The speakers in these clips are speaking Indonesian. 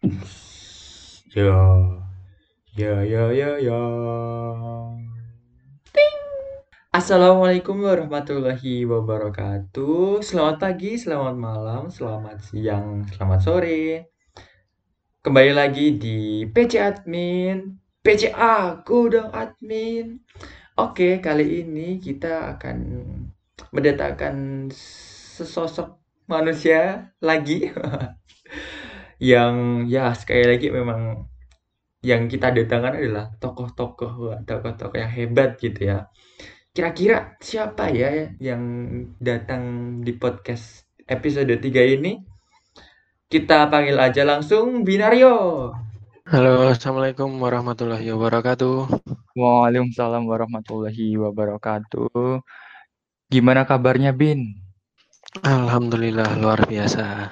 Ya, ya, ya, ya, ya. Ting. Assalamualaikum warahmatullahi wabarakatuh. Selamat pagi, selamat malam, selamat siang, selamat sore. Kembali lagi di PC Admin, PC aku dong admin. Oke, kali ini kita akan mendatangkan sesosok manusia lagi yang ya sekali lagi memang yang kita datangkan adalah tokoh-tokoh tokoh-tokoh yang hebat gitu ya. Kira-kira siapa ya yang datang di podcast episode 3 ini? Kita panggil aja langsung Binario. Halo, Assalamualaikum warahmatullahi wabarakatuh. Waalaikumsalam warahmatullahi wabarakatuh. Gimana kabarnya, Bin? Alhamdulillah luar biasa.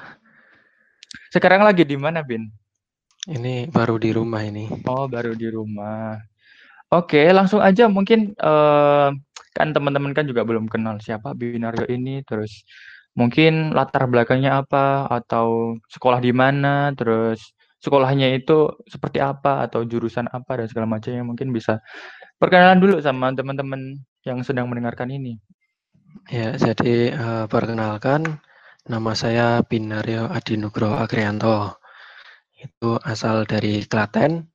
Sekarang lagi di mana, Bin? Ini baru di rumah ini. Oh, baru di rumah. Oke, langsung aja mungkin uh, kan teman-teman kan juga belum kenal siapa Binario ini, terus mungkin latar belakangnya apa atau sekolah di mana, terus sekolahnya itu seperti apa atau jurusan apa dan segala macamnya mungkin bisa perkenalan dulu sama teman-teman yang sedang mendengarkan ini. Ya, jadi uh, perkenalkan nama saya Binario Adi Nugroho Agrianto. Itu asal dari Klaten.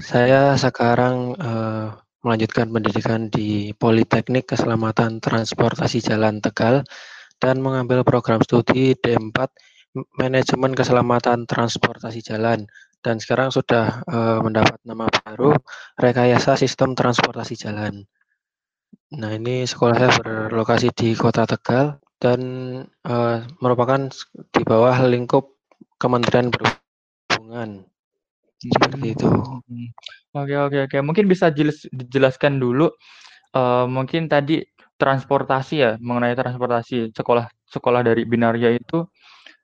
Saya sekarang uh, melanjutkan pendidikan di Politeknik Keselamatan Transportasi Jalan Tegal dan mengambil program studi D4 manajemen keselamatan transportasi jalan dan sekarang sudah uh, mendapat nama baru rekayasa sistem transportasi jalan. Nah ini sekolahnya berlokasi di Kota Tegal dan uh, merupakan di bawah lingkup Kementerian Perhubungan. Seperti itu. Hmm. Oke oke oke. Mungkin bisa dijelaskan dulu uh, mungkin tadi transportasi ya mengenai transportasi sekolah sekolah dari Binaria itu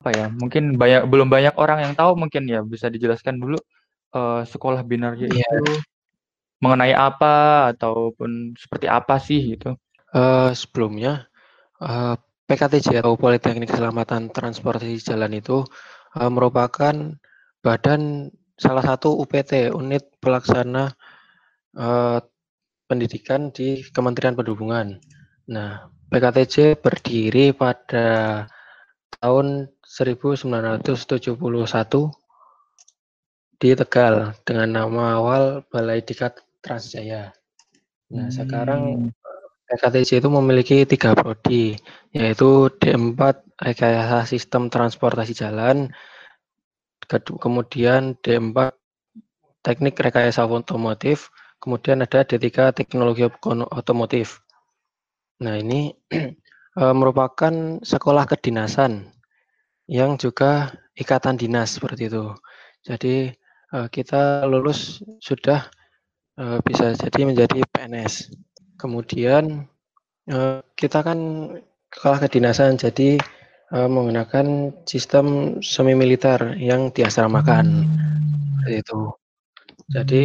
apa ya, mungkin banyak belum banyak orang yang tahu mungkin ya, bisa dijelaskan dulu, uh, sekolah Binaria yeah. itu mengenai apa ataupun seperti apa sih gitu? Uh, sebelumnya, uh, PKTJ atau Politeknik Keselamatan Transportasi Jalan itu, uh, merupakan badan salah satu UPT, unit pelaksana, uh, pendidikan di Kementerian Perhubungan. Nah, PKTJ berdiri pada tahun 1971 di Tegal dengan nama awal Balai Diklat Transjaya. Nah, hmm. sekarang PKTJ itu memiliki tiga prodi, yaitu D4 Rekayasa Sistem Transportasi Jalan, kemudian D4 Teknik Rekayasa Otomotif, kemudian ada D3 Teknologi Otomotif. Nah, ini uh, merupakan sekolah kedinasan yang juga ikatan dinas seperti itu. Jadi uh, kita lulus sudah uh, bisa jadi menjadi PNS. Kemudian uh, kita kan sekolah kedinasan jadi uh, menggunakan sistem semi militer yang diasramakan seperti itu. Jadi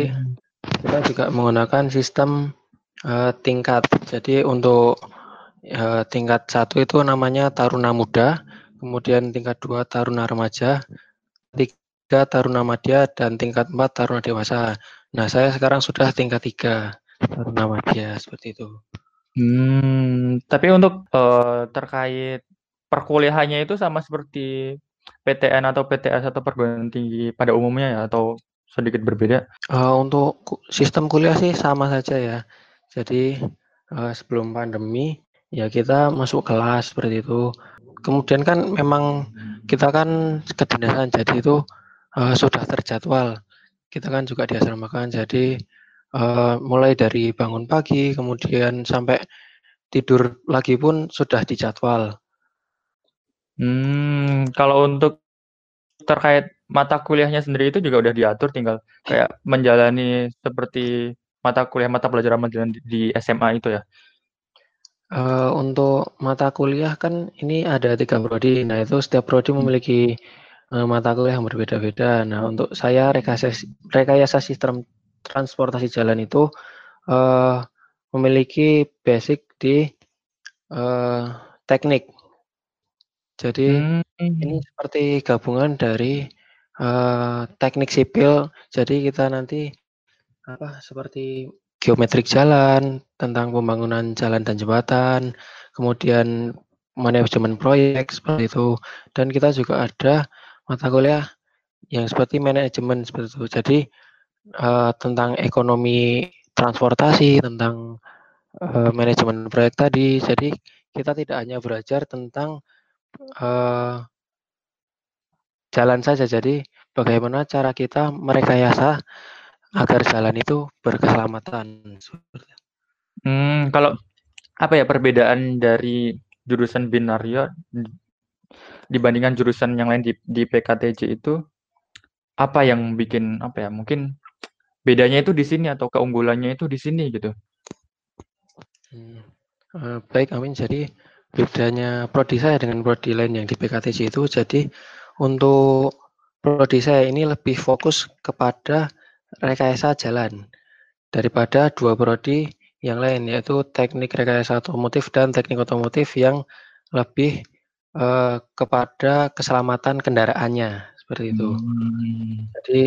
kita juga menggunakan sistem uh, tingkat. Jadi untuk uh, tingkat satu itu namanya Taruna Muda, kemudian tingkat dua Taruna Remaja, tiga Taruna Madya, dan tingkat empat Taruna Dewasa. Nah, saya sekarang sudah tingkat tiga Taruna Madya, seperti itu. Hmm, tapi untuk uh, terkait perkuliahannya itu sama seperti PTN atau PTS atau perguruan tinggi pada umumnya ya, atau sedikit berbeda? Uh, untuk sistem kuliah sih sama saja ya. Jadi uh, sebelum pandemi ya kita masuk kelas seperti itu. Kemudian kan memang kita kan kedinasan jadi itu uh, sudah terjadwal. Kita kan juga diasramakan jadi uh, mulai dari bangun pagi kemudian sampai tidur lagi pun sudah dijadwal. Hmm, kalau untuk terkait mata kuliahnya sendiri itu juga udah diatur tinggal kayak menjalani seperti mata kuliah mata pelajaran di SMA itu ya. Uh, untuk mata kuliah kan ini ada tiga prodi. Nah itu setiap prodi hmm. memiliki uh, mata kuliah yang berbeda-beda. Nah untuk saya rekayasa, rekayasa sistem transportasi jalan itu uh, memiliki basic di uh, teknik. Jadi hmm. ini seperti gabungan dari uh, teknik sipil. Jadi kita nanti apa seperti geometrik jalan, tentang pembangunan jalan dan jembatan, kemudian manajemen proyek seperti itu. Dan kita juga ada mata kuliah yang seperti manajemen seperti itu. Jadi uh, tentang ekonomi transportasi, tentang uh, manajemen proyek tadi. Jadi kita tidak hanya belajar tentang uh, jalan saja. Jadi bagaimana cara kita merekayasa agar jalan itu berkeselamatan. Hmm, kalau apa ya perbedaan dari jurusan binario dibandingkan jurusan yang lain di, di PKTJ itu apa yang bikin apa ya mungkin bedanya itu di sini atau keunggulannya itu di sini gitu. Hmm. Uh, baik Amin. Jadi bedanya prodi saya dengan prodi lain yang di PKTJ itu jadi untuk prodi saya ini lebih fokus kepada rekayasa jalan daripada dua prodi yang lain yaitu teknik rekayasa otomotif dan teknik otomotif yang lebih uh, kepada keselamatan kendaraannya seperti itu. Hmm. Jadi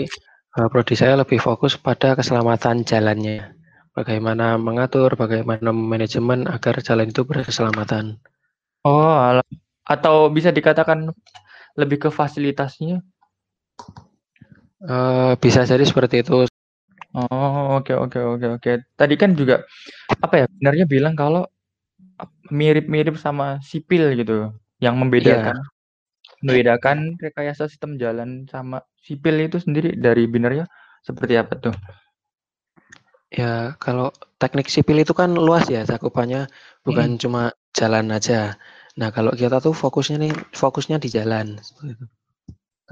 prodi saya lebih fokus pada keselamatan jalannya. Bagaimana mengatur, bagaimana manajemen agar jalan itu berkeselamatan. Oh, atau bisa dikatakan lebih ke fasilitasnya? Uh, bisa jadi seperti itu. Oh, oke oke oke oke. Tadi kan juga apa ya, sebenarnya bilang kalau mirip-mirip sama sipil gitu, yang membedakan yeah. Membedakan rekayasa sistem jalan sama sipil itu sendiri dari binarnya seperti apa tuh? Ya, kalau teknik sipil itu kan luas ya cakupannya, bukan hmm. cuma jalan aja. Nah, kalau kita tuh fokusnya nih, fokusnya di jalan seperti itu.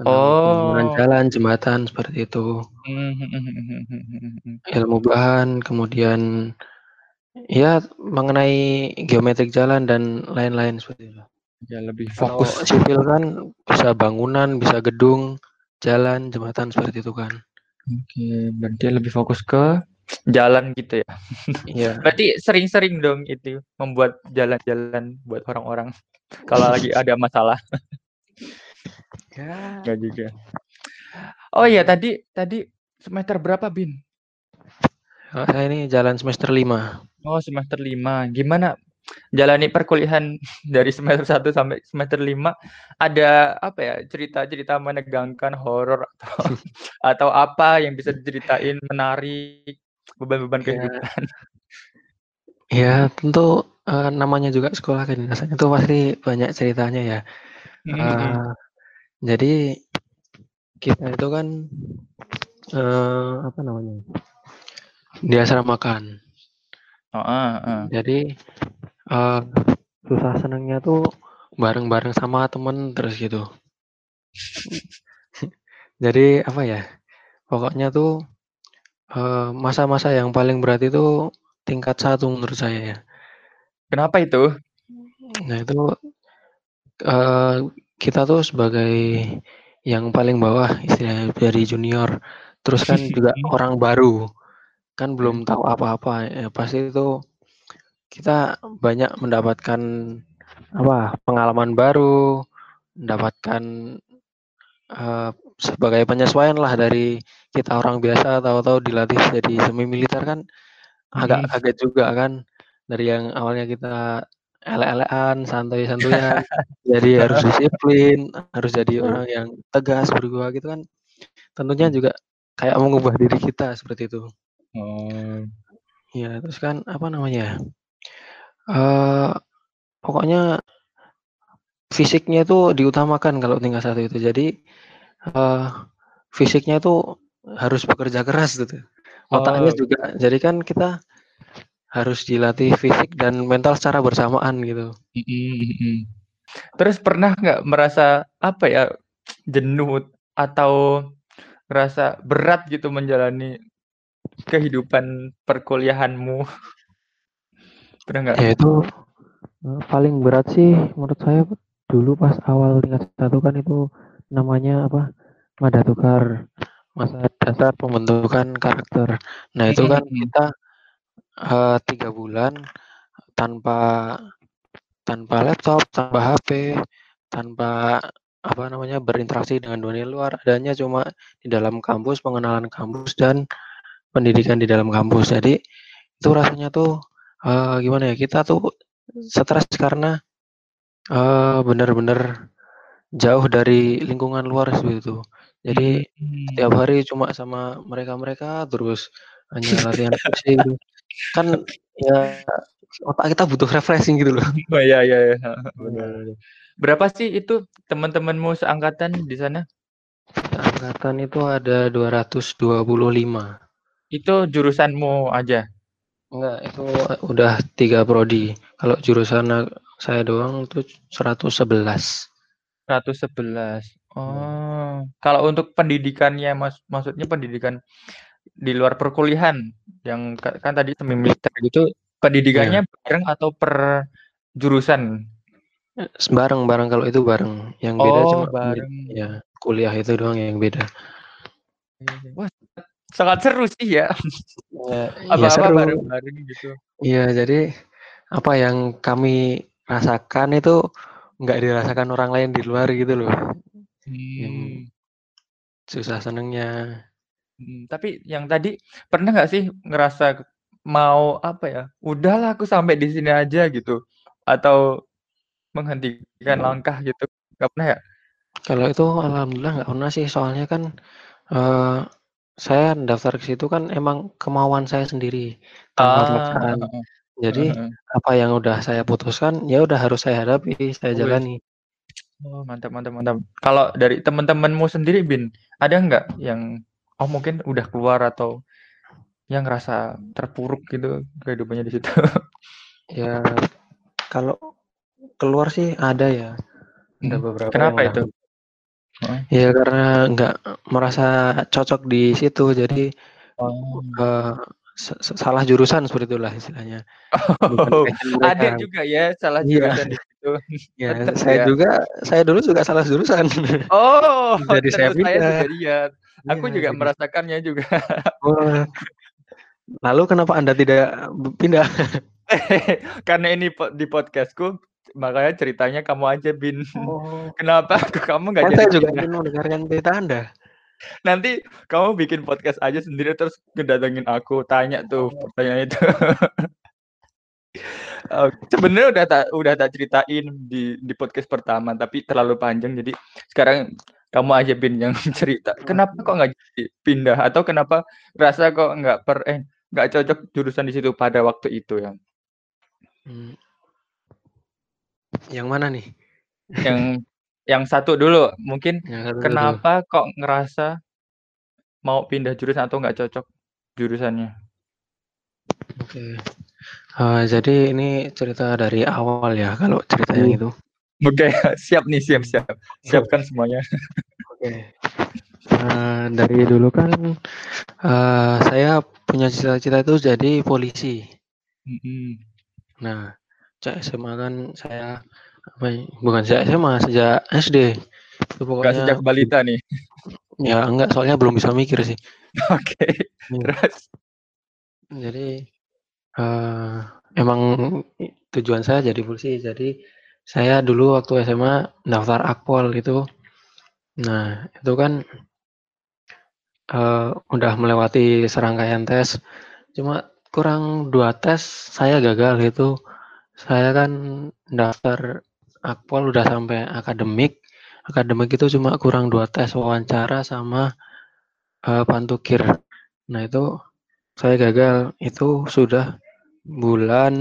oh. jalan, jembatan seperti itu. Ilmu bahan, kemudian ya mengenai geometrik jalan dan lain-lain seperti itu. Ya lebih fokus. Kalau sipil kan bisa bangunan, bisa gedung, jalan, jembatan seperti itu kan. Oke, berarti lebih fokus ke jalan gitu ya. Iya. Berarti sering-sering dong itu membuat jalan-jalan buat orang-orang kalau lagi ada masalah. ya. Gak juga. Oh iya tadi tadi semester berapa Bin? Oh, saya ini jalan semester 5. Oh, semester 5. Gimana jalani perkuliahan dari semester 1 sampai semester 5 ada apa ya cerita-cerita menegangkan horor atau atau apa yang bisa diceritain menarik beban-beban ya. kehidupan. Ya, tentu uh, namanya juga sekolah kedinasan itu pasti banyak ceritanya ya. Uh, jadi kita itu kan uh, apa namanya? Di asramakan. Oh, uh, uh. Jadi uh, susah senangnya tuh bareng-bareng sama temen terus gitu. Jadi apa ya? Pokoknya tuh masa-masa uh, yang paling berat itu tingkat satu menurut saya ya. Kenapa itu? Nah itu uh, kita tuh sebagai yang paling bawah istilahnya dari junior, terus kan juga orang baru, kan belum tahu apa-apa, ya pasti itu kita banyak mendapatkan apa pengalaman baru, mendapatkan uh, sebagai penyesuaian lah dari kita orang biasa tahu-tahu dilatih jadi semi militer kan agak hmm. agak juga kan dari yang awalnya kita ele-elean, santuy-santuyan, jadi harus disiplin, harus jadi orang yang tegas berdua gitu kan. Tentunya juga kayak mengubah diri kita seperti itu. Oh. Ya, terus kan apa namanya? Pokoknya fisiknya itu diutamakan kalau tinggal satu itu. Jadi uh, fisiknya itu harus bekerja keras gitu. Otaknya oh. juga. Jadi kan kita harus dilatih fisik dan mental secara bersamaan gitu. Terus pernah nggak merasa apa ya jenuh atau rasa berat gitu menjalani kehidupan perkuliahanmu? Nggak? Ya itu eh, paling berat sih menurut saya dulu pas awal tingkat satu kan itu namanya apa mada tukar masa dasar pembentukan karakter. Nah itu kan kita uh, tiga bulan tanpa tanpa laptop, tanpa HP, tanpa apa namanya berinteraksi dengan dunia luar, adanya cuma di dalam kampus, pengenalan kampus dan pendidikan di dalam kampus. Jadi itu rasanya tuh uh, gimana ya? Kita tuh stres karena uh, benar-benar jauh dari lingkungan luar seperti itu. Jadi hmm. setiap hari cuma sama mereka-mereka terus hanya latihan fisik gitu. Kan ya otak kita butuh refreshing gitu loh. Oh iya iya iya. Benar. Berapa sih itu teman-temanmu seangkatan di sana? Angkatan itu ada 225. Itu jurusanmu aja? Enggak, itu udah tiga prodi. Kalau jurusan saya doang itu 111. 111. Oh. Hmm. Kalau untuk pendidikannya mas maksudnya pendidikan di luar perkuliahan yang kan tadi semi militer gitu pendidikannya ya. bareng atau per jurusan? Bareng bareng kalau itu bareng. Yang beda oh, cuma bareng. ya kuliah itu doang yang beda. Wah, sangat seru sih ya. ya Apa-apa ya bareng-bareng gitu. Iya, jadi apa yang kami rasakan itu nggak dirasakan orang lain di luar gitu loh. Hmm. susah senengnya. Hmm, tapi yang tadi pernah nggak sih ngerasa mau apa ya? Udahlah aku sampai di sini aja gitu, atau menghentikan langkah gitu, nggak pernah ya? Kalau itu alhamdulillah nggak pernah sih, soalnya kan uh, saya daftar ke situ kan emang kemauan saya sendiri tanpa ah, paksaan. Jadi apa yang udah saya putuskan ya udah harus saya hadapi, saya jalani. Oh, mantap mantap mantap. Kalau dari teman-temanmu sendiri, Bin, ada nggak yang oh mungkin udah keluar atau yang ngerasa terpuruk gitu kehidupannya di situ? Ya, kalau keluar sih ada ya. Ada hmm, beberapa Kenapa itu? Ya karena nggak merasa cocok di situ, jadi Oh. uh, salah jurusan seperti itulah istilahnya. Oh, ada juga ya salah Iya. jurusan di gitu. Ya, saya ya. juga saya dulu juga salah jurusan. Oh, jadi saya saya juga lihat. Aku ya, juga jadi. merasakannya juga. Oh. Lalu kenapa Anda tidak pindah? Karena ini di podcastku makanya ceritanya kamu aja bin. Oh. Kenapa kamu nggak kan jadi? Saya juga ingin mendengarkan cerita Anda. Nanti kamu bikin podcast aja sendiri terus kedatengin aku tanya tuh oh. pertanyaan itu. Uh, sebenarnya udah tak udah tak ceritain di di podcast pertama tapi terlalu panjang jadi sekarang kamu aja bin yang cerita kenapa kok nggak pindah atau kenapa rasa kok nggak per eh nggak cocok jurusan di situ pada waktu itu ya hmm. Yang mana nih yang yang satu dulu mungkin satu kenapa dulu. kok ngerasa mau pindah jurusan atau nggak cocok jurusannya oke okay. Uh, jadi ini cerita dari awal ya, kalau cerita yang itu. Oke, siap nih, siap siap. Siapkan semuanya. Oke. Uh, dari dulu kan, uh, saya punya cita-cita itu jadi polisi. -hmm. Nah, sejak SMA kan saya apa ya, bukan sejak SMA, sejak SD. Itu Nggak sejak balita nih? Ya enggak, soalnya belum bisa mikir sih. Oke, hmm. terus? Jadi Uh, emang tujuan saya jadi polisi. Jadi saya dulu waktu SMA daftar Akpol itu. Nah, itu kan uh, udah melewati serangkaian tes. Cuma kurang dua tes saya gagal itu. Saya kan daftar Akpol udah sampai akademik. Akademik itu cuma kurang dua tes wawancara sama uh, pantukir. Nah, itu saya gagal. Itu sudah bulan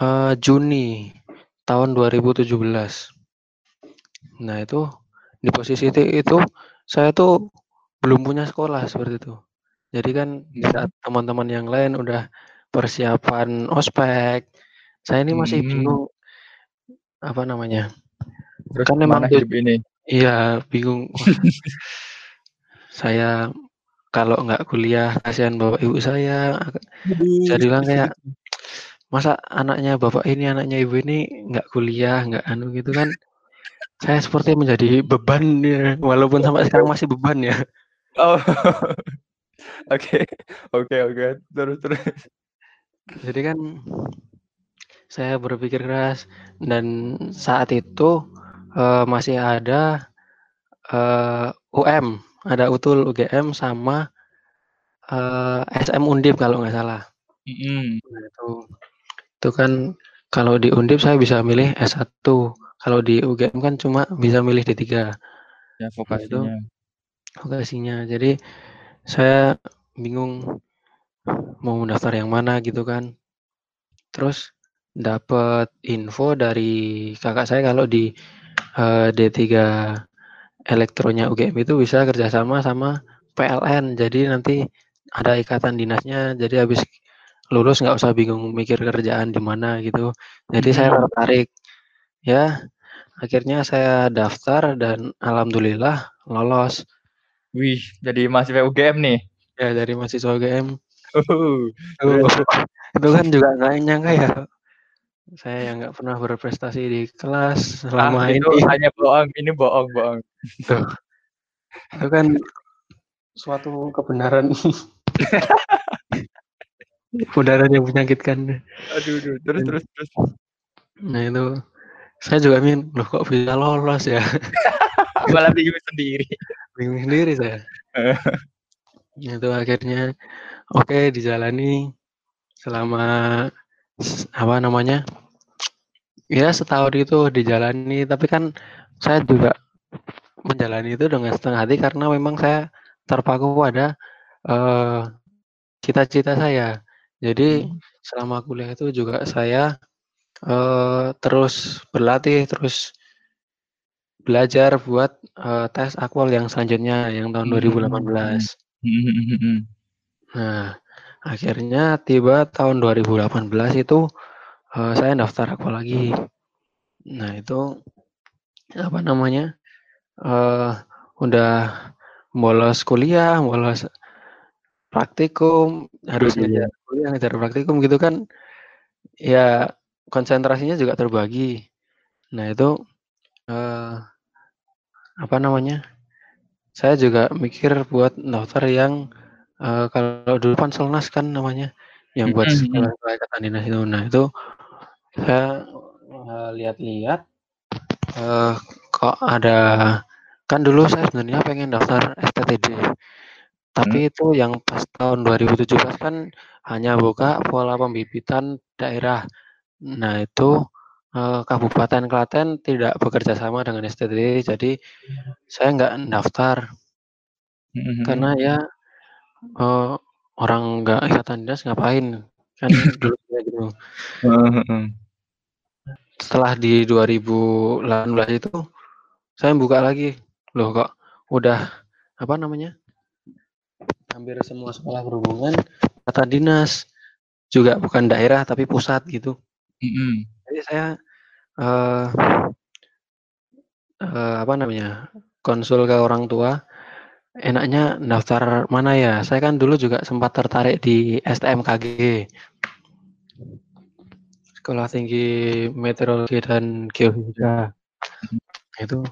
uh, Juni tahun 2017. Nah itu di posisi itu, itu saya tuh belum punya sekolah seperti itu. Jadi kan di saat teman-teman yang lain udah persiapan ospek, saya ini masih hmm. bingung apa namanya. Terus kan memang hidup ini? Iya bingung. saya kalau nggak kuliah kasihan bapak ibu saya saya bilang kayak masa anaknya bapak ini anaknya ibu ini nggak kuliah nggak anu gitu kan saya seperti menjadi beban ya walaupun sampai sekarang masih beban ya oh oke oke oke terus terus jadi kan saya berpikir keras dan saat itu uh, masih ada uh, UM, ada utul UGM sama uh, SM Undip kalau nggak salah. Mm. Nah, itu itu kan kalau di Undip saya bisa milih S1. Kalau di UGM kan cuma bisa milih D3. Ya vokasinya. Nah, itu vokasinya. Jadi saya bingung mau mendaftar yang mana gitu kan. Terus dapat info dari kakak saya kalau di uh, D3 elektronya UGM itu bisa kerjasama sama PLN. Jadi nanti ada ikatan dinasnya. Jadi habis lulus nggak usah bingung mikir kerjaan di mana gitu. Jadi saya tertarik. Ya, akhirnya saya daftar dan alhamdulillah lolos. Wih, jadi mahasiswa UGM nih? Ya, dari mahasiswa UGM. Uh, itu kan juga nggak nyangka ya saya yang nggak pernah berprestasi di kelas selama ah, itu ini. hanya bohong ini bohong bohong. Tuh. itu kan suatu kebenaran. Kebenaran yang menyakitkan. Aduh, aduh terus terus terus. Nah itu. Saya juga min loh kok bisa lolos ya? Malah bingung sendiri. Bingung sendiri saya. Itu akhirnya oke okay, dijalani selama apa namanya? Ya setahun itu dijalani tapi kan saya juga menjalani itu dengan setengah hati karena memang saya terpaku pada cita-cita uh, saya. Jadi hmm. selama kuliah itu juga saya uh, terus berlatih terus belajar buat uh, tes akwal yang selanjutnya yang tahun 2018 hmm. nah Akhirnya tiba tahun 2018 itu uh, saya daftar aku lagi. Nah itu apa namanya uh, udah bolos kuliah, bolos praktikum, harus ngejar kuliah, ngejar praktikum gitu kan, ya konsentrasinya juga terbagi. Nah itu uh, apa namanya? Saya juga mikir buat daftar yang uh, kalau dulu Panselnas kan namanya, yang buat -hmm. ikatan dinas itu. Nah itu saya uh, lihat-lihat uh, kok ada kan dulu saya sebenarnya pengen daftar STTD, tapi hmm. itu yang pas tahun 2017 kan hanya buka pola pembibitan daerah. Nah itu Kabupaten Klaten tidak bekerja sama dengan STTD, jadi saya nggak daftar. -hmm. Karena ya uh, orang nggak ikatan dinas ngapain, kan dulu gitu. Setelah di 2018 itu, saya buka lagi, loh kok udah, apa namanya, hampir semua sekolah berhubungan kata dinas, juga bukan daerah tapi pusat gitu. -hmm. Jadi saya, uh, uh, apa namanya, konsul ke orang tua Enaknya daftar mana ya? Saya kan dulu juga sempat tertarik di STMKG. Sekolah Tinggi Meteorologi dan Geofisika. Itu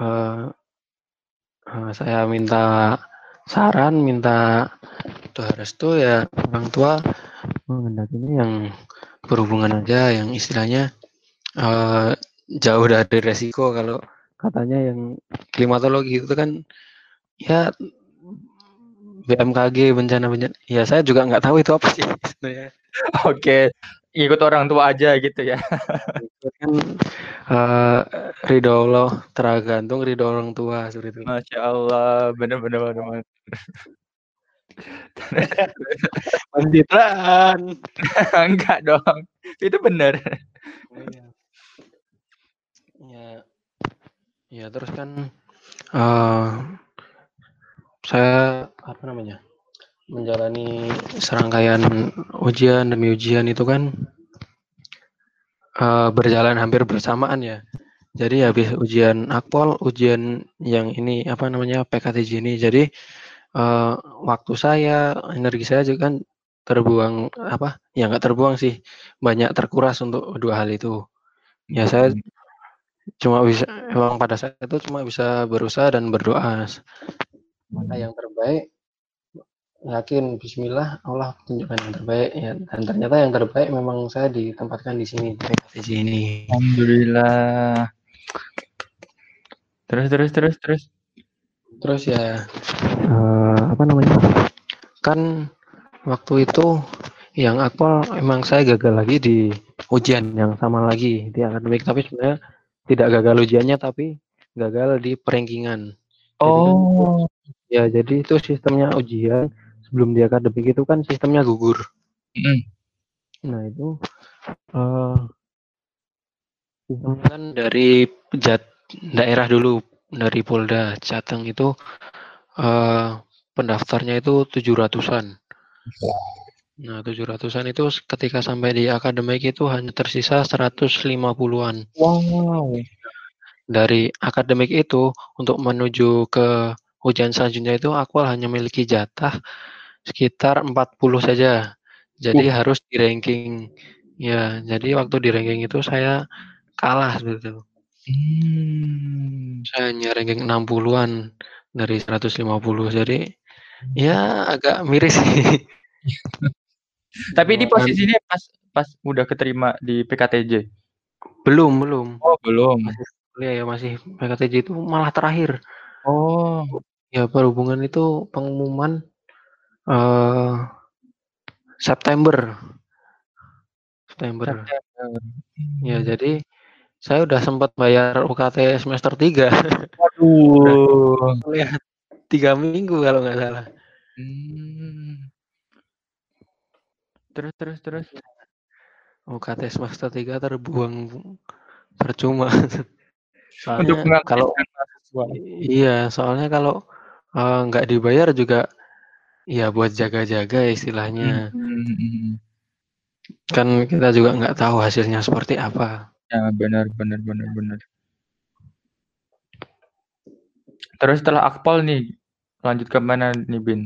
uh, uh, saya minta saran, minta doa restu ya orang tua menghendakinya yang berhubungan aja, yang istilahnya uh, jauh dari resiko kalau katanya yang klimatologi itu kan Ya, BMKG bencana bencana. Ya saya juga nggak tahu itu apa sih sebenarnya. Oke, ikut orang tua aja gitu ya. kan uh, ridho Allah tergantung ridho orang tua seperti itu. Masya Allah, benar-benar benar. Pencitraan. Enggak dong, itu benar. Oh, iya. Ya, ya terus kan uh, saya apa namanya menjalani serangkaian ujian demi ujian itu kan uh, berjalan hampir bersamaan ya. Jadi habis ujian akpol, ujian yang ini apa namanya PKTJ ini, jadi uh, waktu saya, energi saya juga kan terbuang apa? Ya nggak terbuang sih, banyak terkuras untuk dua hal itu. Ya saya hmm. cuma bisa, emang pada saat itu cuma bisa berusaha dan berdoa maka yang terbaik yakin Bismillah Allah tunjukkan yang terbaik ya dan ternyata yang terbaik memang saya ditempatkan di sini di PKTJ ini Alhamdulillah Terus terus terus terus. Terus ya uh, apa namanya? Kan waktu itu yang akpol emang saya gagal lagi di ujian yang sama lagi di akademik tapi sebenarnya tidak gagal ujiannya tapi gagal di perankingan. Oh. Ya jadi itu sistemnya ujian sebelum di akademik itu kan sistemnya gugur. Mm. Nah itu uh, kan dari jat daerah dulu dari Polda Jateng itu uh, pendaftarnya itu tujuh ratusan. Nah tujuh ratusan itu ketika sampai di akademik itu hanya tersisa 150-an. Wow. Dari akademik itu untuk menuju ke ujian selanjutnya itu aku hanya memiliki jatah sekitar 40 saja. Jadi uh. harus di ranking ya. Jadi waktu di ranking itu saya kalah gitu. Hmm. Saya hanya ranking 60-an dari 150. Jadi ya agak miris sih. Tapi ini posisinya pas pas udah keterima di PKTJ. Belum, belum. Oh, belum. Masih kuliah ya masih PKTJ itu malah terakhir. Oh. Ya perhubungan itu pengumuman uh, September. September. September. Ya, jadi saya udah sempat bayar UKT semester 3. Waduh. Lihat tiga minggu kalau nggak salah. Hmm. Terus terus terus. UKT semester 3 terbuang percuma. Untuk Soalnya kalau mahasiswa. iya, soalnya kalau uh, nggak dibayar juga ya buat jaga-jaga istilahnya. Mhm. Kan kita juga nggak tahu hasilnya seperti apa. Ya, benar benar benar benar. Terus setelah akpol nih, lanjut ke mana nih, Bin?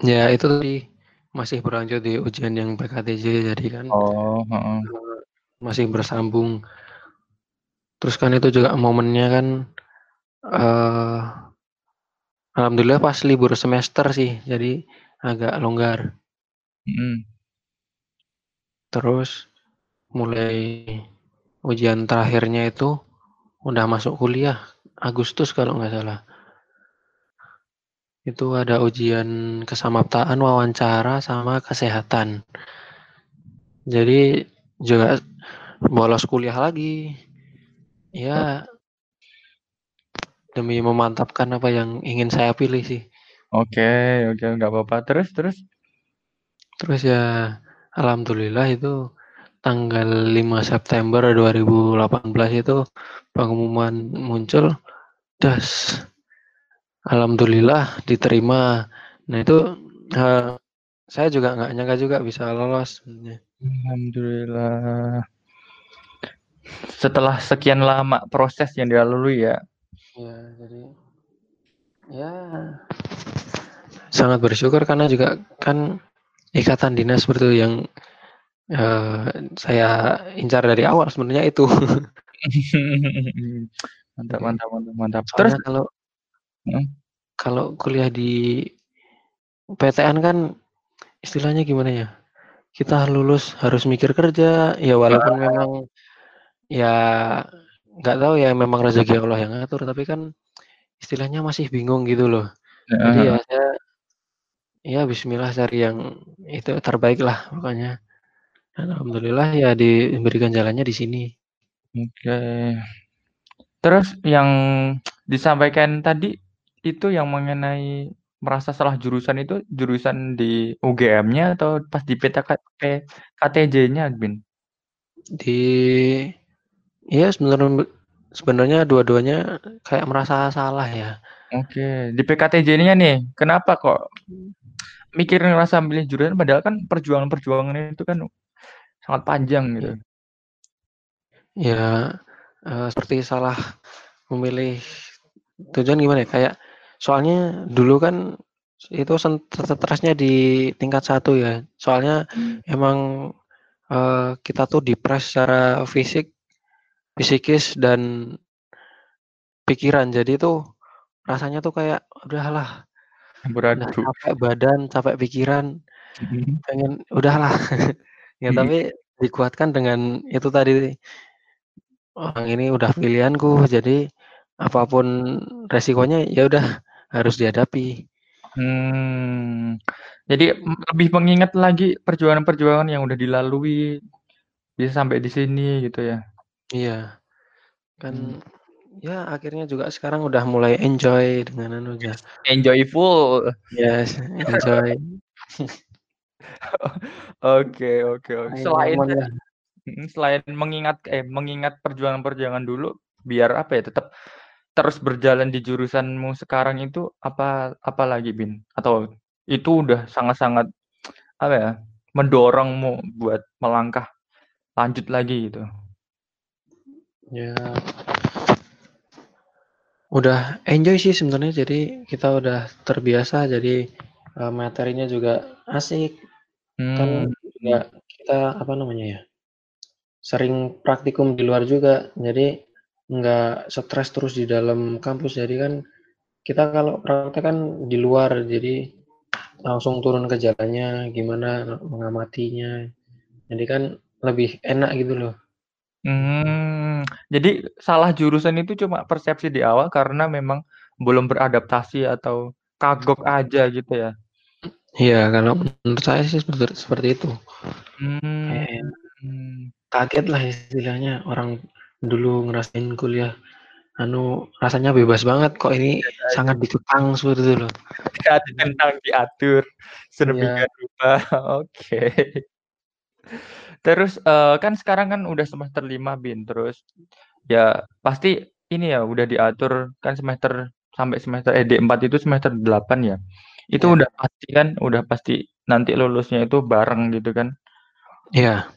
Ya, itu tadi masih berlanjut di ujian yang PKTJ jadi kan Oh, uh, masih bersambung. Terus kan itu juga momennya kan uh, alhamdulillah pas libur semester sih, jadi agak longgar. Mhm. Terus mulai ujian terakhirnya itu udah masuk kuliah Agustus kalau nggak salah. Itu ada ujian kesamaptaan, wawancara, sama kesehatan. Jadi juga bolos kuliah lagi. Ya demi memantapkan apa yang ingin saya pilih sih. Oke, oke, nggak apa-apa. Terus terus? Terus ya alhamdulillah itu tanggal 5 September 2018 itu pengumuman muncul das alhamdulillah diterima. Nah itu uh, saya juga nggak nyangka juga bisa lolos. Alhamdulillah. Setelah sekian lama proses yang dilalui ya. Ya, jadi ya sangat bersyukur karena juga kan ikatan dinas seperti yang uh, saya incar dari awal sebenarnya itu. mantap, mantap, mantap, mantap. Terus kalau hmm? kalau kuliah di PTN kan istilahnya gimana ya? Kita lulus harus mikir kerja, ya walaupun ah. memang ya nggak tahu ya memang rezeki Allah yang ngatur, tapi kan istilahnya masih bingung gitu loh. Jadi ya saya ya Bismillah cari yang itu terbaik lah pokoknya. Dan alhamdulillah ya diberikan jalannya di sini. Oke. Terus yang disampaikan tadi itu yang mengenai merasa salah jurusan itu jurusan di UGM-nya atau pas di PTK KTJ-nya, Bin? Di ya sebenarnya sebenarnya dua-duanya kayak merasa salah ya. Oke, di PKTJ-nya nih, kenapa kok mikir ngerasa milih jurusan padahal kan perjuangan-perjuangan itu kan sangat panjang gitu. Ya, uh, seperti salah memilih tujuan gimana ya, kayak soalnya dulu kan itu stresnya di tingkat satu ya, soalnya hmm. emang, uh, kita tuh dipres secara fisik, psikis, dan pikiran. Jadi tuh rasanya tuh kayak, udahlah, udah capek badan, capek pikiran, hmm. pengen udahlah. Ya tapi dikuatkan dengan itu tadi orang ini udah pilihanku, jadi apa pun resikonya ya udah harus dihadapi. Hmm, jadi lebih mengingat lagi perjuangan-perjuangan yang udah dilalui bisa sampai di sini gitu ya. Iya. Kan Hmm. ya akhirnya juga sekarang udah mulai enjoy dengan anunya. Enjoyful. Yes, enjoy. Oke oke oke. Main Selain lah. mhm, selain mengingat eh, mengingat perjuangan-perjuangan dulu biar apa ya, tetap terus berjalan di jurusanmu sekarang itu apa apa lagi, Bin? Atau itu udah sangat-sangat apa ya, mendorongmu buat melangkah lanjut lagi gitu? Ya. Udah enjoy sih sebenarnya, jadi kita udah terbiasa, jadi uh, materinya juga asik. Kan Hmm. juga kita apa namanya ya? Sering praktikum di luar juga, jadi nggak stres terus di dalam kampus. Jadi kan kita kalau praktek kan di luar, jadi langsung turun ke jalannya, gimana mengamatinya. Jadi kan lebih enak gitu loh. Hmm, jadi salah jurusan itu cuma persepsi di awal karena memang belum beradaptasi atau kagok aja gitu ya? Iya, kalau menurut saya sih seperti seperti itu. Kayak Hmm. kaget lah istilahnya orang dulu ngerasain kuliah, anu rasanya bebas banget kok ini sangat dikekang seperti itu loh. Ditentang, diatur sedemikian Iya. rupa, oke. Terus, eee, kan sekarang kan udah semester 5, Bin, terus ya pasti ini ya udah diatur kan semester sampai semester eh, D4 itu semester 8 ya? Itu Iya. udah pasti kan, udah pasti nanti lulusnya itu bareng gitu kan? Iya.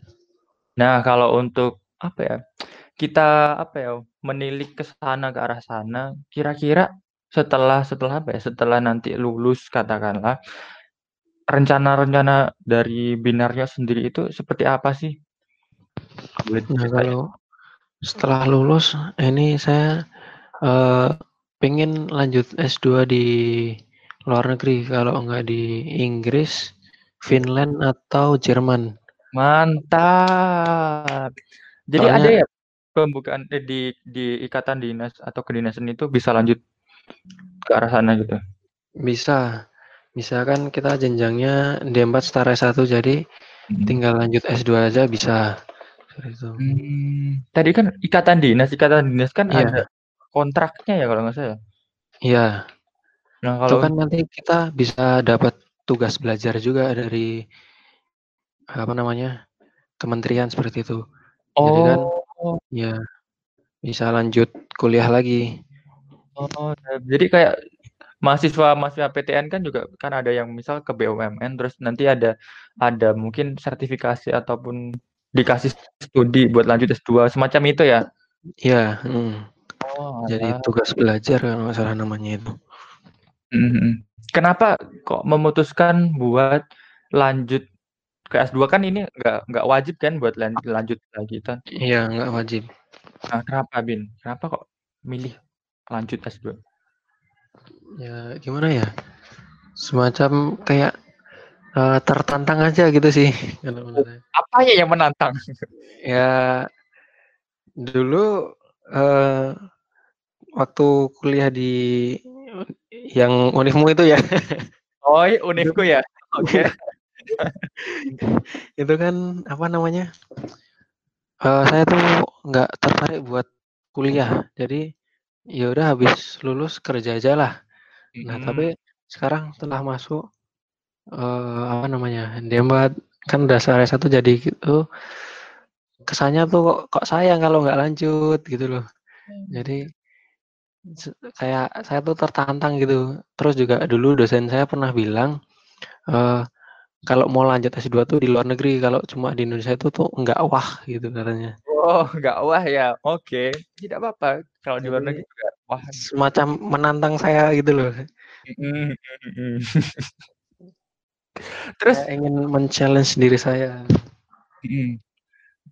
Nah, kalau untuk apa ya, kita apa ya, menilik ke sana, ke arah sana, kira-kira setelah setelah apa ya, setelah nanti lulus katakanlah, rencana-rencana dari Binaryo sendiri itu seperti apa sih? Boleh Nah, diceritain? kalau setelah lulus ini saya, eee, pengen lanjut S2 di luar negeri, kalau enggak di Inggris, Finland, atau Jerman. Mantap. Jadi ada Soalnya ya pembukaan eh, di di ikatan dinas atau kedinasan itu bisa lanjut ke arah sana gitu? Bisa. Misalkan kita jenjangnya D4 setara S1, jadi Mhm. tinggal lanjut S2 aja bisa, itu. Mmm, tadi kan ikatan dinas, ikatan dinas kan Iya. ada kontraknya ya kalau nggak salah? Iya. Nah, Itu kalau kan nanti kita bisa dapat tugas belajar juga dari apa namanya, kementerian seperti itu. Jadi kan Oh. ya bisa lanjut kuliah lagi. Oh, jadi kayak mahasiswa-mahasiswa PTN kan juga kan ada yang misal ke BUMN, terus nanti ada ada mungkin sertifikasi ataupun dikasih studi buat lanjut S2, semacam itu ya? Iya, mhm. Oh, Jadi alah. tugas belajar kalau nggak salah namanya itu. Mhm mhm. Kenapa kok memutuskan buat lanjut ke S2? Kan ini nggak nggak wajib kan buat lan lanjut lagi kan? Iya, nggak wajib. Nah, kenapa, Bin? Kenapa kok milih lanjut S2? Ya, gimana ya, semacam kayak, eee, tertantang aja gitu sih saya. Apanya yang menantang? Ya, dulu, eee, waktu kuliah di yang Unifmu itu ya. Oh, Itu Unifku ya? Oke. Itu kan apa namanya, eee, saya tuh nggak tertarik buat kuliah, jadi ya udah habis lulus kerja aja lah. Nah, Mhm. tapi sekarang setelah masuk, eee, apa namanya, D4 kan udah setara S1 jadi gitu, kesannya tuh kok kok sayang kalau nggak lanjut gitu loh. Jadi se kayak saya tuh tertantang gitu. Terus juga dulu dosen saya pernah bilang, eee, kalau mau lanjut S2 tuh di luar negeri, kalau cuma di Indonesia itu tuh nggak wah gitu katanya. Oh, nggak wah ya? Oke, tidak apa-apa kalau di luar negeri juga wah. semacam menantang saya gitu loh. Terus Saya ingin men-challenge diri saya.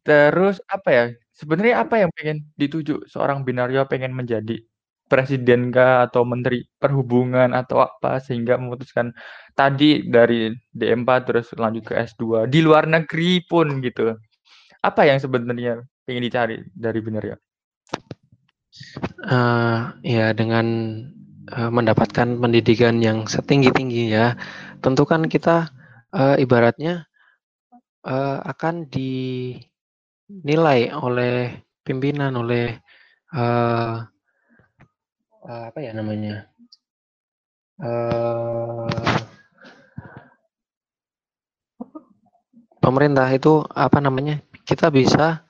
Terus apa ya, sebenarnya apa yang pengen dituju seorang Binaryo pengen menjadi presiden kah atau menteri perhubungan atau apa sehingga memutuskan tadi dari D4 terus lanjut ke S2 di luar negeri pun gitu. Apa yang sebenarnya pengen dicari dari Binaryo? Uh, ya dengan uh, mendapatkan pendidikan yang setinggi-tinggi ya, tentu kan kita uh, ibaratnya uh, akan dinilai oleh pimpinan, oleh uh, uh, apa ya namanya? Uh, pemerintah itu apa namanya? Kita bisa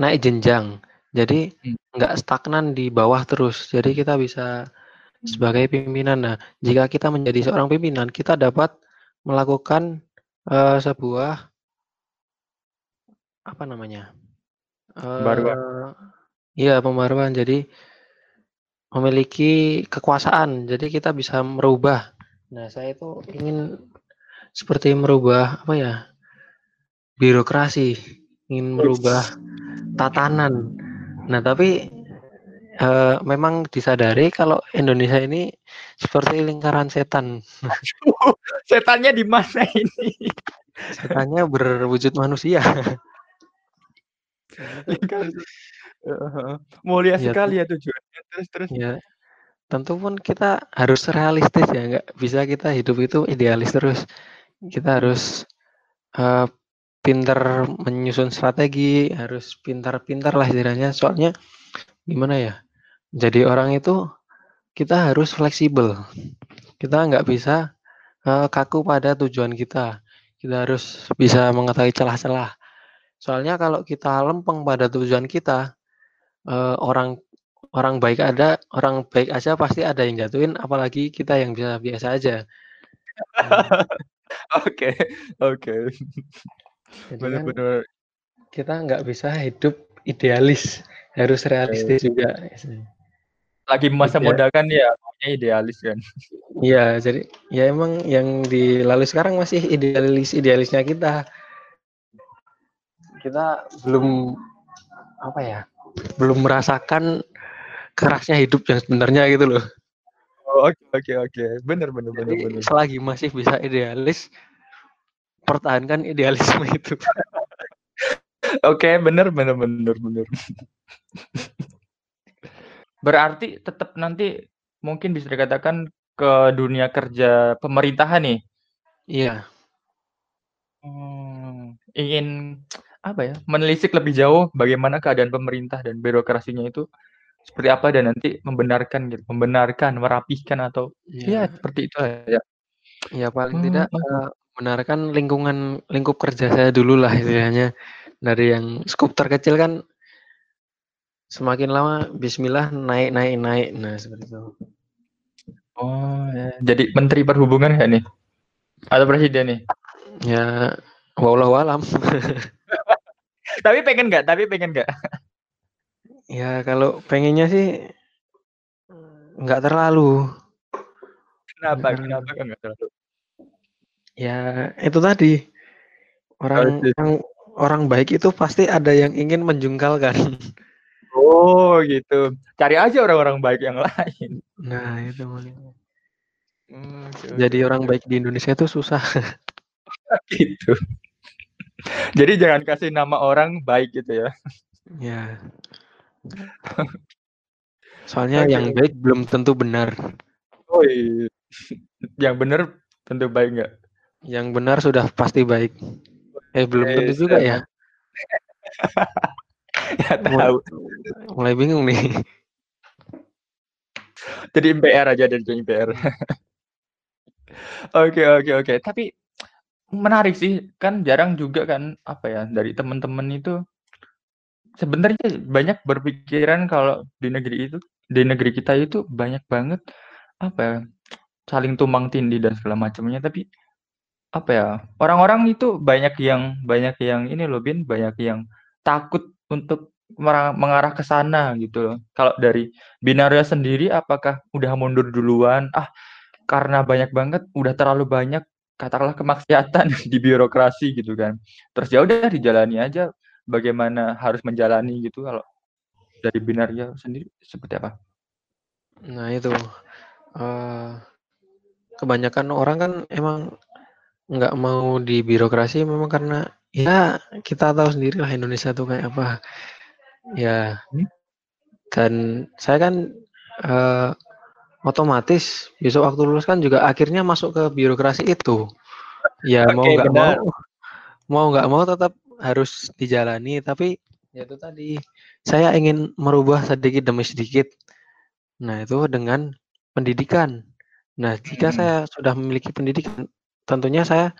naik jenjang. Jadi hmm. nggak stagnan di bawah terus. Jadi kita bisa sebagai pimpinan. Nah, jika kita menjadi seorang pimpinan, kita dapat melakukan uh, sebuah apa namanya? Pembaruan. Uh, iya, pembaruan. Jadi memiliki kekuasaan. Jadi kita bisa merubah. Nah, saya itu ingin seperti merubah apa ya? Birokrasi, ingin merubah tatanan. Nah, tapi uh, memang disadari kalau Indonesia ini seperti lingkaran setan. Setannya di mana ini? Setannya berwujud manusia. lingkaran uh, mulia ya, sekali ya tujuannya. Terus terus. Ya. Tentu pun kita harus realistis ya, nggak bisa kita hidup itu idealis terus. Kita harus uh, pinter menyusun strategi, harus pintar-pintar lah istilahnya. Soalnya gimana ya? Jadi orang itu kita harus fleksibel. Kita nggak bisa uh, kaku pada tujuan kita. Kita harus bisa mengetahui celah-celah. Soalnya kalau kita lempeng pada tujuan kita, uh, orang orang baik ada, orang baik aja pasti ada yang jatuhin, apalagi kita yang bisa biasa aja. Oke, oke. Jadi kan benar-benar kita nggak bisa hidup idealis, harus realistis oh. juga. Lagi masa ya. muda kan ya maunya idealis kan. Iya, jadi ya emang yang dilalui sekarang masih idealis idealisnya kita. Kita belum apa ya? Belum merasakan kerasnya hidup yang sebenarnya gitu loh. Oh, oke oke oke. Bener bener bener bener. Selagi masih bisa idealis, pertahankan idealisme itu. Oke, okay, bener, bener, bener, bener. Berarti tetap nanti mungkin bisa dikatakan ke dunia kerja pemerintahan nih. Iya. Hmm, ingin apa ya? Menelisik lebih jauh bagaimana keadaan pemerintah dan birokrasinya itu seperti apa dan nanti membenarkan gitu, membenarkan, merapihkan atau ya, ya seperti itu ya. Ya paling hmm, tidak uh, Benarkan lingkungan lingkup kerja saya dulu lah istilahnya. Dari yang skup terkecil kan semakin lama bismillah naik naik naik. Nah, seperti itu. Oh, ya. jadi menteri perhubungan ya nih? Atau presiden nih? Ya, wallahu alam. Tapi pengen nggak? Tapi pengen nggak? Ya, kalau pengennya sih nggak terlalu. Kenapa? Kenapa nggak terlalu? Ya, itu tadi. Orang yang orang baik itu pasti ada yang ingin menjungkalkan. Oh, gitu. Cari aja orang-orang baik yang lain. Nah, itu Hmm, Jadi orang baik di Indonesia itu susah. gitu. Jadi jangan kasih nama orang baik gitu ya. Ya. Soalnya okay. yang baik belum tentu benar. Oh iya. Yang benar tentu baik nggak? Yang benar sudah pasti baik. Eh belum tentu juga ya. ya tahu. Mulai bingung nih. Jadi MPR aja dari MPR. Oke oke oke. Tapi menarik sih, kan jarang juga kan apa ya dari teman-teman itu sebenarnya banyak berpikiran kalau di negeri itu di negeri kita itu banyak banget apa ya saling tumbang tindih dan segala macamnya tapi apa ya, orang-orang itu banyak yang banyak yang ini loh Bin, banyak yang takut untuk mengarah ke sana gitu loh. Kalau dari Binaria sendiri apakah udah mundur duluan? Ah, karena banyak banget, udah terlalu banyak katakanlah kemaksiatan di birokrasi gitu kan. Terus ya udah dijalani aja bagaimana harus menjalani gitu kalau dari Binaria sendiri seperti apa? Nah itu, uh, kebanyakan orang kan emang nggak mau di birokrasi memang karena ya kita tahu sendiri lah Indonesia tuh kayak apa. Ya, dan saya kan uh, otomatis besok waktu lulus kan juga akhirnya masuk ke birokrasi itu. Ya okay, mau nggak mau mau nggak mau tetap harus dijalani. Tapi ya itu tadi saya ingin merubah sedikit demi sedikit. Nah itu dengan pendidikan. Nah jika hmm. saya sudah memiliki pendidikan tentunya saya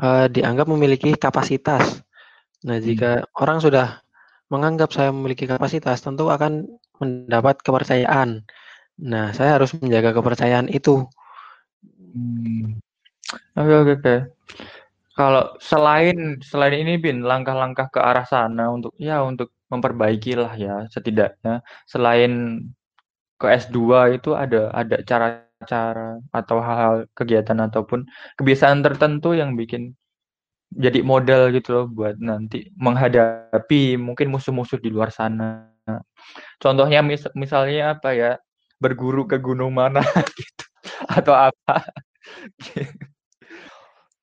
uh, dianggap memiliki kapasitas nah jika hmm. orang sudah menganggap saya memiliki kapasitas tentu akan mendapat kepercayaan Nah, saya harus menjaga kepercayaan itu. Hmm. Oke oke oke. Kalau selain selain ini Bin, langkah-langkah ke arah sana untuk ya untuk memperbaiki lah ya setidaknya selain ke S2 itu ada ada cara-cara atau hal-hal kegiatan ataupun kebiasaan tertentu yang bikin jadi modal gitu loh buat nanti menghadapi mungkin musuh-musuh di luar sana. Contohnya mis misalnya apa ya? berguru ke gunung mana gitu atau apa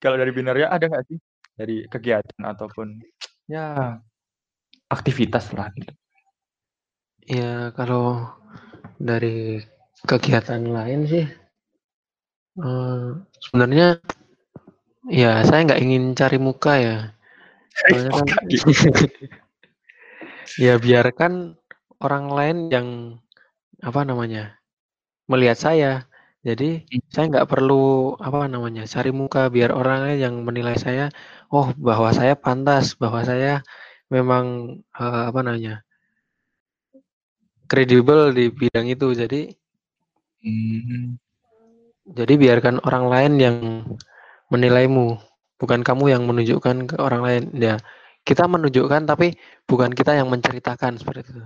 kalau dari binaria ada nggak sih dari kegiatan ataupun ya aktivitas lah gitu ya kalau dari kegiatan lain sih uh, sebenarnya ya saya nggak ingin cari muka ya kan, ya biarkan orang lain yang apa namanya, melihat saya. Jadi hmm. saya nggak perlu apa namanya, cari muka biar orang yang menilai saya, oh bahwa saya pantas, bahwa saya memang uh, apa namanya kredibel di bidang itu. Jadi hmm. jadi biarkan orang lain yang menilaimu, bukan kamu yang menunjukkan ke orang lain. Ya, kita menunjukkan tapi bukan kita yang menceritakan seperti itu.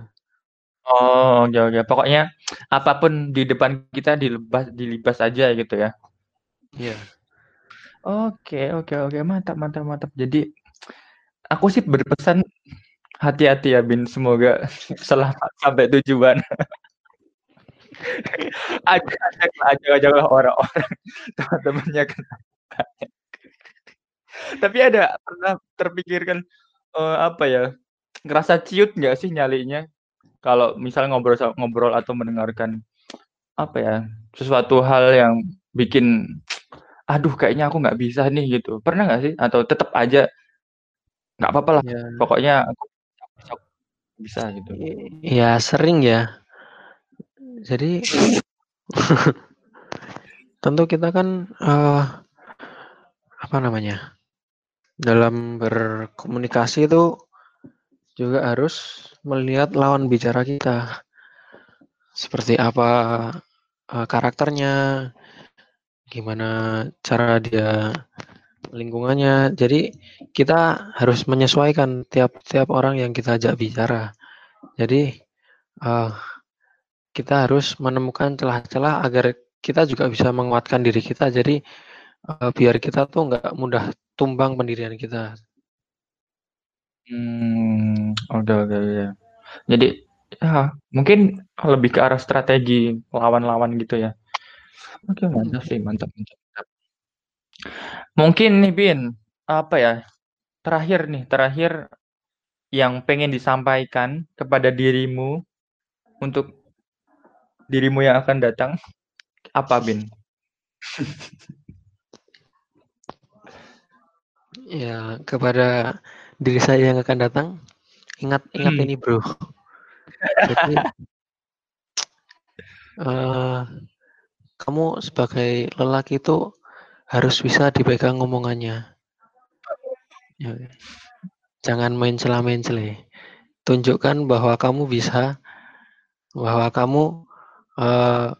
Oh, oke oke. Pokoknya apa pun di depan kita dilebas dilibas aja gitu ya? Iya. Oke oke oke, mantap mantap mantap. Jadi, aku sih berpesan, hati-hati ya Bin, semoga selamat sampai tujuan. Ajak ajaklah orang-orang, teman-temannya Tapi ada pernah terpikirkan, uh, apa ya, ngerasa ciut nggak sih nyalinya? kalau misalnya ngobrol ngobrol atau mendengarkan apa ya sesuatu hal yang bikin aduh kayaknya aku nggak bisa nih gitu. Pernah nggak sih? Atau tetap aja nggak apa-apa lah ya. pokoknya aku bisa gitu. Ya sering ya jadi tentu kita kan uh, apa namanya dalam berkomunikasi itu juga harus melihat lawan bicara kita. Seperti apa uh, karakternya, gimana cara dia lingkungannya. Jadi kita harus menyesuaikan tiap-tiap orang yang kita ajak bicara. Jadi uh, kita harus menemukan celah-celah agar kita juga bisa menguatkan diri kita. Jadi uh, biar kita tuh nggak mudah tumbang pendirian kita. Hmm, oke oke, ya. Jadi, ya mungkin lebih ke arah strategi lawan-lawan gitu ya. Oke, mantap sih, mantap mantap mantap. Mungkin nih Bin, apa ya, terakhir nih, terakhir yang pengen disampaikan kepada dirimu untuk dirimu yang akan datang, apa Bin? Ya, kepada diri saya yang akan datang, ingat ingat hmm. ini bro. Jadi, uh, kamu sebagai lelaki itu harus bisa dipegang ngomongannya. Ya, jangan main celah main celeh. Tunjukkan bahwa kamu bisa, bahwa kamu uh,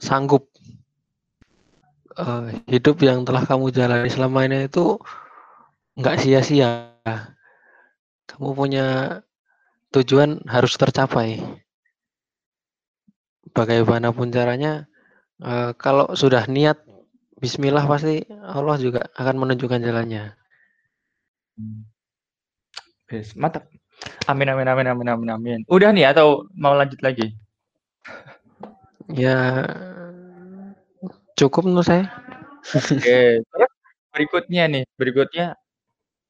sanggup uh, hidup yang telah kamu jalani selama ini itu nggak sia-sia kamu punya tujuan harus tercapai. Bagaimanapun caranya, uh, kalau sudah niat Bismillah pasti Allah juga akan menunjukkan jalannya. Mantap. Amin amin amin amin amin amin. Udah nih atau mau lanjut lagi? Ya cukup menurut saya. Oke, terus berikutnya nih, berikutnya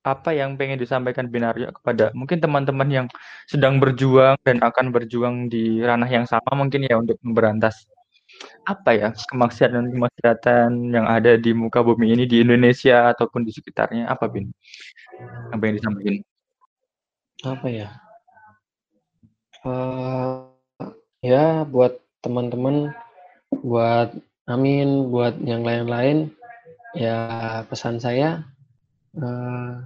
apa yang pengen disampaikan Binario kepada mungkin teman-teman yang sedang berjuang dan akan berjuang di ranah yang sama mungkin ya untuk memberantas apa ya kemaksiatan-kemaksiatan yang ada di muka bumi ini di Indonesia ataupun di sekitarnya. Apa bin? Yang pengen disampaikan? Apa ya? Uh, ya buat teman-teman buat Amin buat yang lain-lain ya pesan saya uh,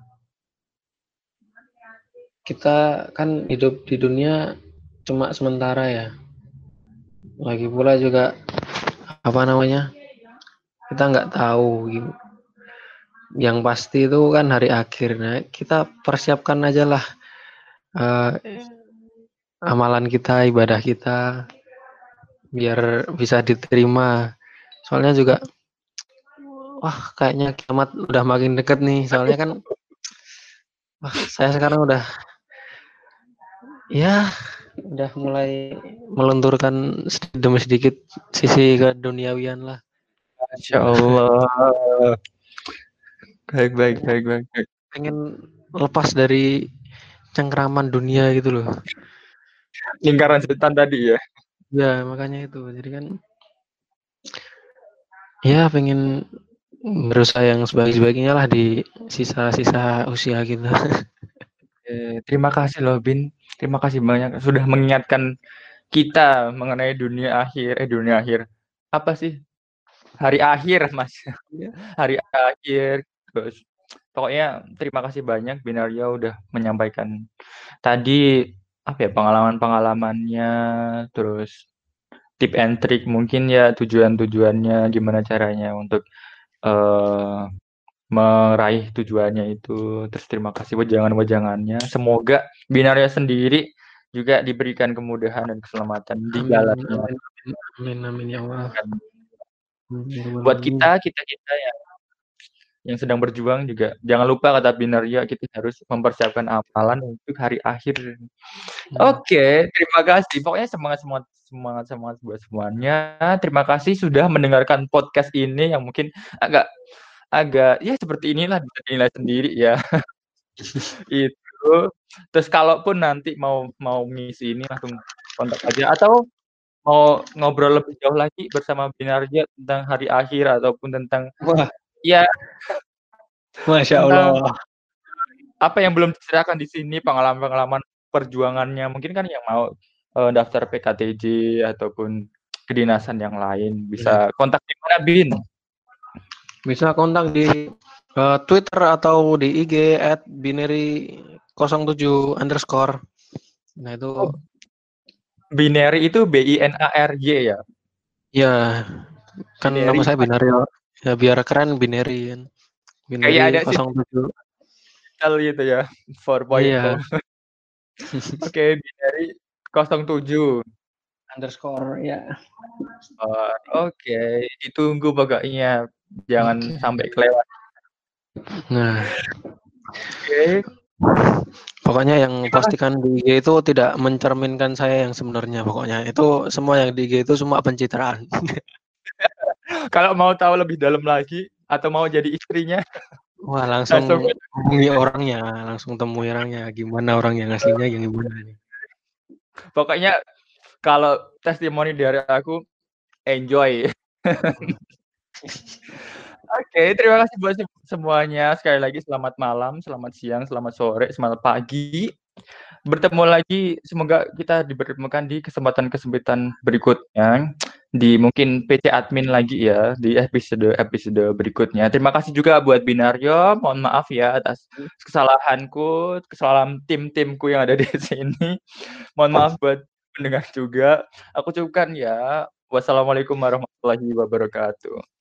kita kan hidup di dunia cuma sementara ya. Lagi pula juga apa namanya kita nggak tahu gitu. yang pasti itu kan hari akhir. Nah kita persiapkan aja lah uh, amalan kita ibadah kita biar bisa diterima soalnya juga wah kayaknya kiamat udah makin deket nih soalnya kan wah saya sekarang udah ya udah mulai melenturkan sedikit demi sedikit sisi ke duniawian lah. Masya Allah. baik, baik, baik, baik, baik. Pengen lepas dari cengkraman dunia gitu loh. Lingkaran setan tadi ya. Ya, makanya itu. Jadi kan ya pengen berusaha yang sebaik-baiknya lah di sisa-sisa usia kita. terima kasih loh Bin. Terima kasih banyak sudah mengingatkan kita mengenai dunia akhir. Eh dunia akhir. Apa sih? Hari akhir, Mas. Iya. Hari akhir. Terus pokoknya terima kasih banyak Binario udah menyampaikan tadi apa ya pengalaman-pengalamannya terus tip and trick mungkin ya tujuan-tujuannya gimana caranya untuk uh, meraih tujuannya itu. Terus terima kasih wejangan-wejangannya. Semoga binarnya sendiri juga diberikan kemudahan dan keselamatan di jalannya. Amin, amin, ya Allah. Buat kita, kita-kita yang yang sedang berjuang juga jangan lupa kata Binaria kita harus mempersiapkan amalan untuk hari akhir. Hmm. Oke, okay, terima kasih. Pokoknya semangat semangat semangat semangat buat semuanya. Terima kasih sudah mendengarkan podcast ini yang mungkin agak agak ya seperti inilah bisa dinilai sendiri ya. itu. Terus kalaupun nanti mau mau ngisi ini langsung kontak aja atau mau ngobrol lebih jauh lagi bersama Binarja tentang hari akhir ataupun tentang wah ya Masya Allah. Apa yang belum diceritakan di sini pengalaman-pengalaman perjuangannya mungkin kan yang mau uh, daftar PKTJ ataupun kedinasan yang lain bisa iya. kontak di mana Bin? Bisa kontak di uh, Twitter atau di IG at binary 07 underscore. Nah itu oh. binary itu B I N A R Y ya? Ya, kan binary. nama saya binary ya biar keren binary kan. Binary Kayak ada 07. Sih gitu ya, 4.0. Iya. Oke, okay, binary 07 underscore ya. Oh, Oke, okay. ditunggu pokoknya jangan okay. sampai kelewat. Nah, oke. Okay. Pokoknya yang pastikan di IG itu tidak mencerminkan saya yang sebenarnya. Pokoknya itu semua yang di IG itu semua pencitraan. Kalau mau tahu lebih dalam lagi atau mau jadi istrinya, wah langsung hubungi orangnya, langsung temui orangnya. Gimana orang yang aslinya, yang gimana nih. Pokoknya kalau testimoni dari aku enjoy. Oke, terima kasih buat semuanya. Sekali lagi selamat malam, selamat siang, selamat sore, selamat pagi. Bertemu lagi, semoga kita dipertemukan di kesempatan-kesempatan berikutnya di mungkin PC admin lagi ya di episode-episode berikutnya. Terima kasih juga buat Binario. Mohon maaf ya atas kesalahanku, kesalahan tim-timku yang ada di sini. Mohon maaf buat pendengar juga. Aku cukupkan ya. Wassalamualaikum warahmatullahi wabarakatuh.